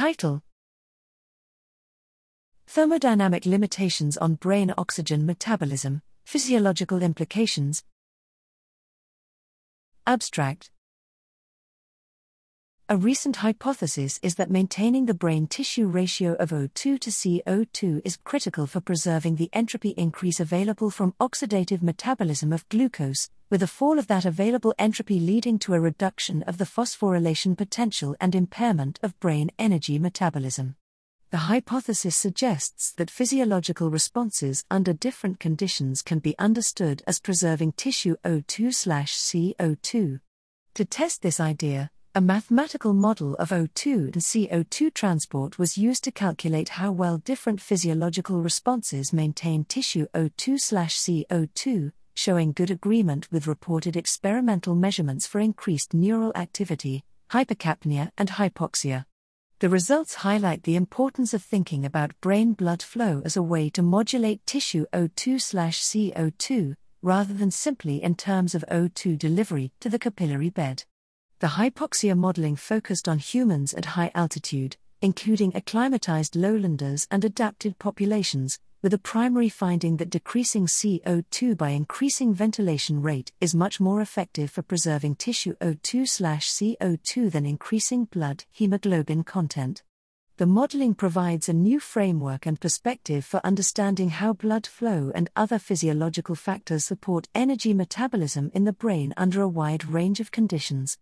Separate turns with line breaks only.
Title. Thermodynamic limitations on brain oxygen metabolism, physiological implications. Abstract. A recent hypothesis is that maintaining the brain tissue ratio of O2 to CO2 is critical for preserving the entropy increase available from oxidative metabolism of glucose, with a fall of that available entropy leading to a reduction of the phosphorylation potential and impairment of brain energy metabolism. The hypothesis suggests that physiological responses under different conditions can be understood as preserving tissue O2/CO2. To test this idea, a mathematical model of O2 and CO2 transport was used to calculate how well different physiological responses maintain tissue O2/CO2, showing good agreement with reported experimental measurements for increased neural activity, hypercapnia, and hypoxia. The results highlight the importance of thinking about brain blood flow as a way to modulate tissue O2/CO2 rather than simply in terms of O2 delivery to the capillary bed. The hypoxia modeling focused on humans at high altitude, including acclimatized lowlanders and adapted populations, with a primary finding that decreasing CO2 by increasing ventilation rate is much more effective for preserving tissue O2/CO2 than increasing blood hemoglobin content. The modeling provides a new framework and perspective for understanding how blood flow and other physiological factors support energy metabolism in the brain under a wide range of conditions.